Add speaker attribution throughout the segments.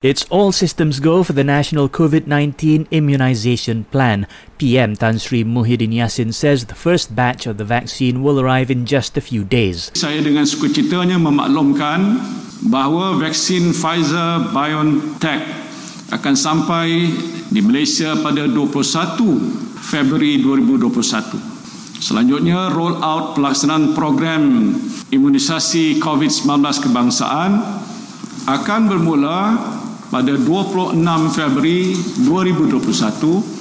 Speaker 1: It's all systems go for the national COVID 19 immunization plan. PM Tan Sri Muhyiddin Yassin says the first batch of the vaccine will arrive in just a few days.
Speaker 2: Saya dengan sukacitanya memaklumkan bahawa vaksin Pfizer BioNTech akan sampai di Malaysia pada 21 Februari 2021. Selanjutnya, roll out pelaksanaan program imunisasi COVID-19 kebangsaan akan bermula pada 26 Februari 2021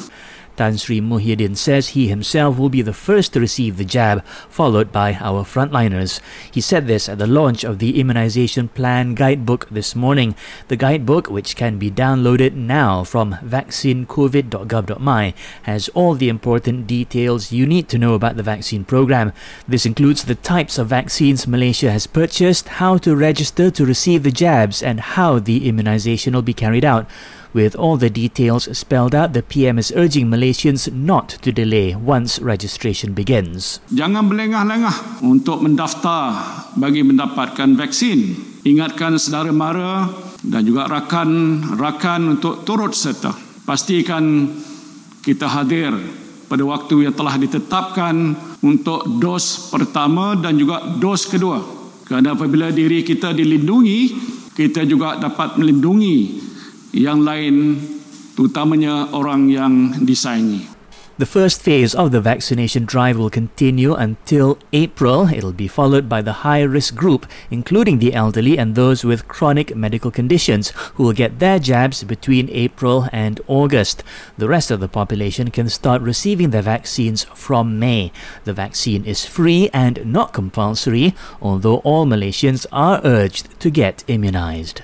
Speaker 1: Tan Sri Muhyiddin says he himself will be the first to receive the jab, followed by our frontliners. He said this at the launch of the Immunization Plan Guidebook this morning. The guidebook, which can be downloaded now from vaccinecovid.gov.my, has all the important details you need to know about the vaccine program. This includes the types of vaccines Malaysia has purchased, how to register to receive the jabs, and how the immunization will be carried out. With all the details spelled out, the PM is urging Malaysians not to delay once registration begins.
Speaker 2: Jangan berlengah-lengah untuk mendaftar bagi mendapatkan vaksin. Ingatkan saudara mara dan juga rakan-rakan untuk turut serta. Pastikan kita hadir pada waktu yang telah ditetapkan untuk dos pertama dan juga dos kedua. Kerana apabila diri kita dilindungi, kita juga dapat melindungi yang lain terutamanya orang yang.
Speaker 1: The first phase of the vaccination drive will continue until April. It'll be followed by the high risk group, including the elderly and those with chronic medical conditions, who will get their jabs between April and August. The rest of the population can start receiving their vaccines from May. The vaccine is free and not compulsory, although all Malaysians are urged to get immunized.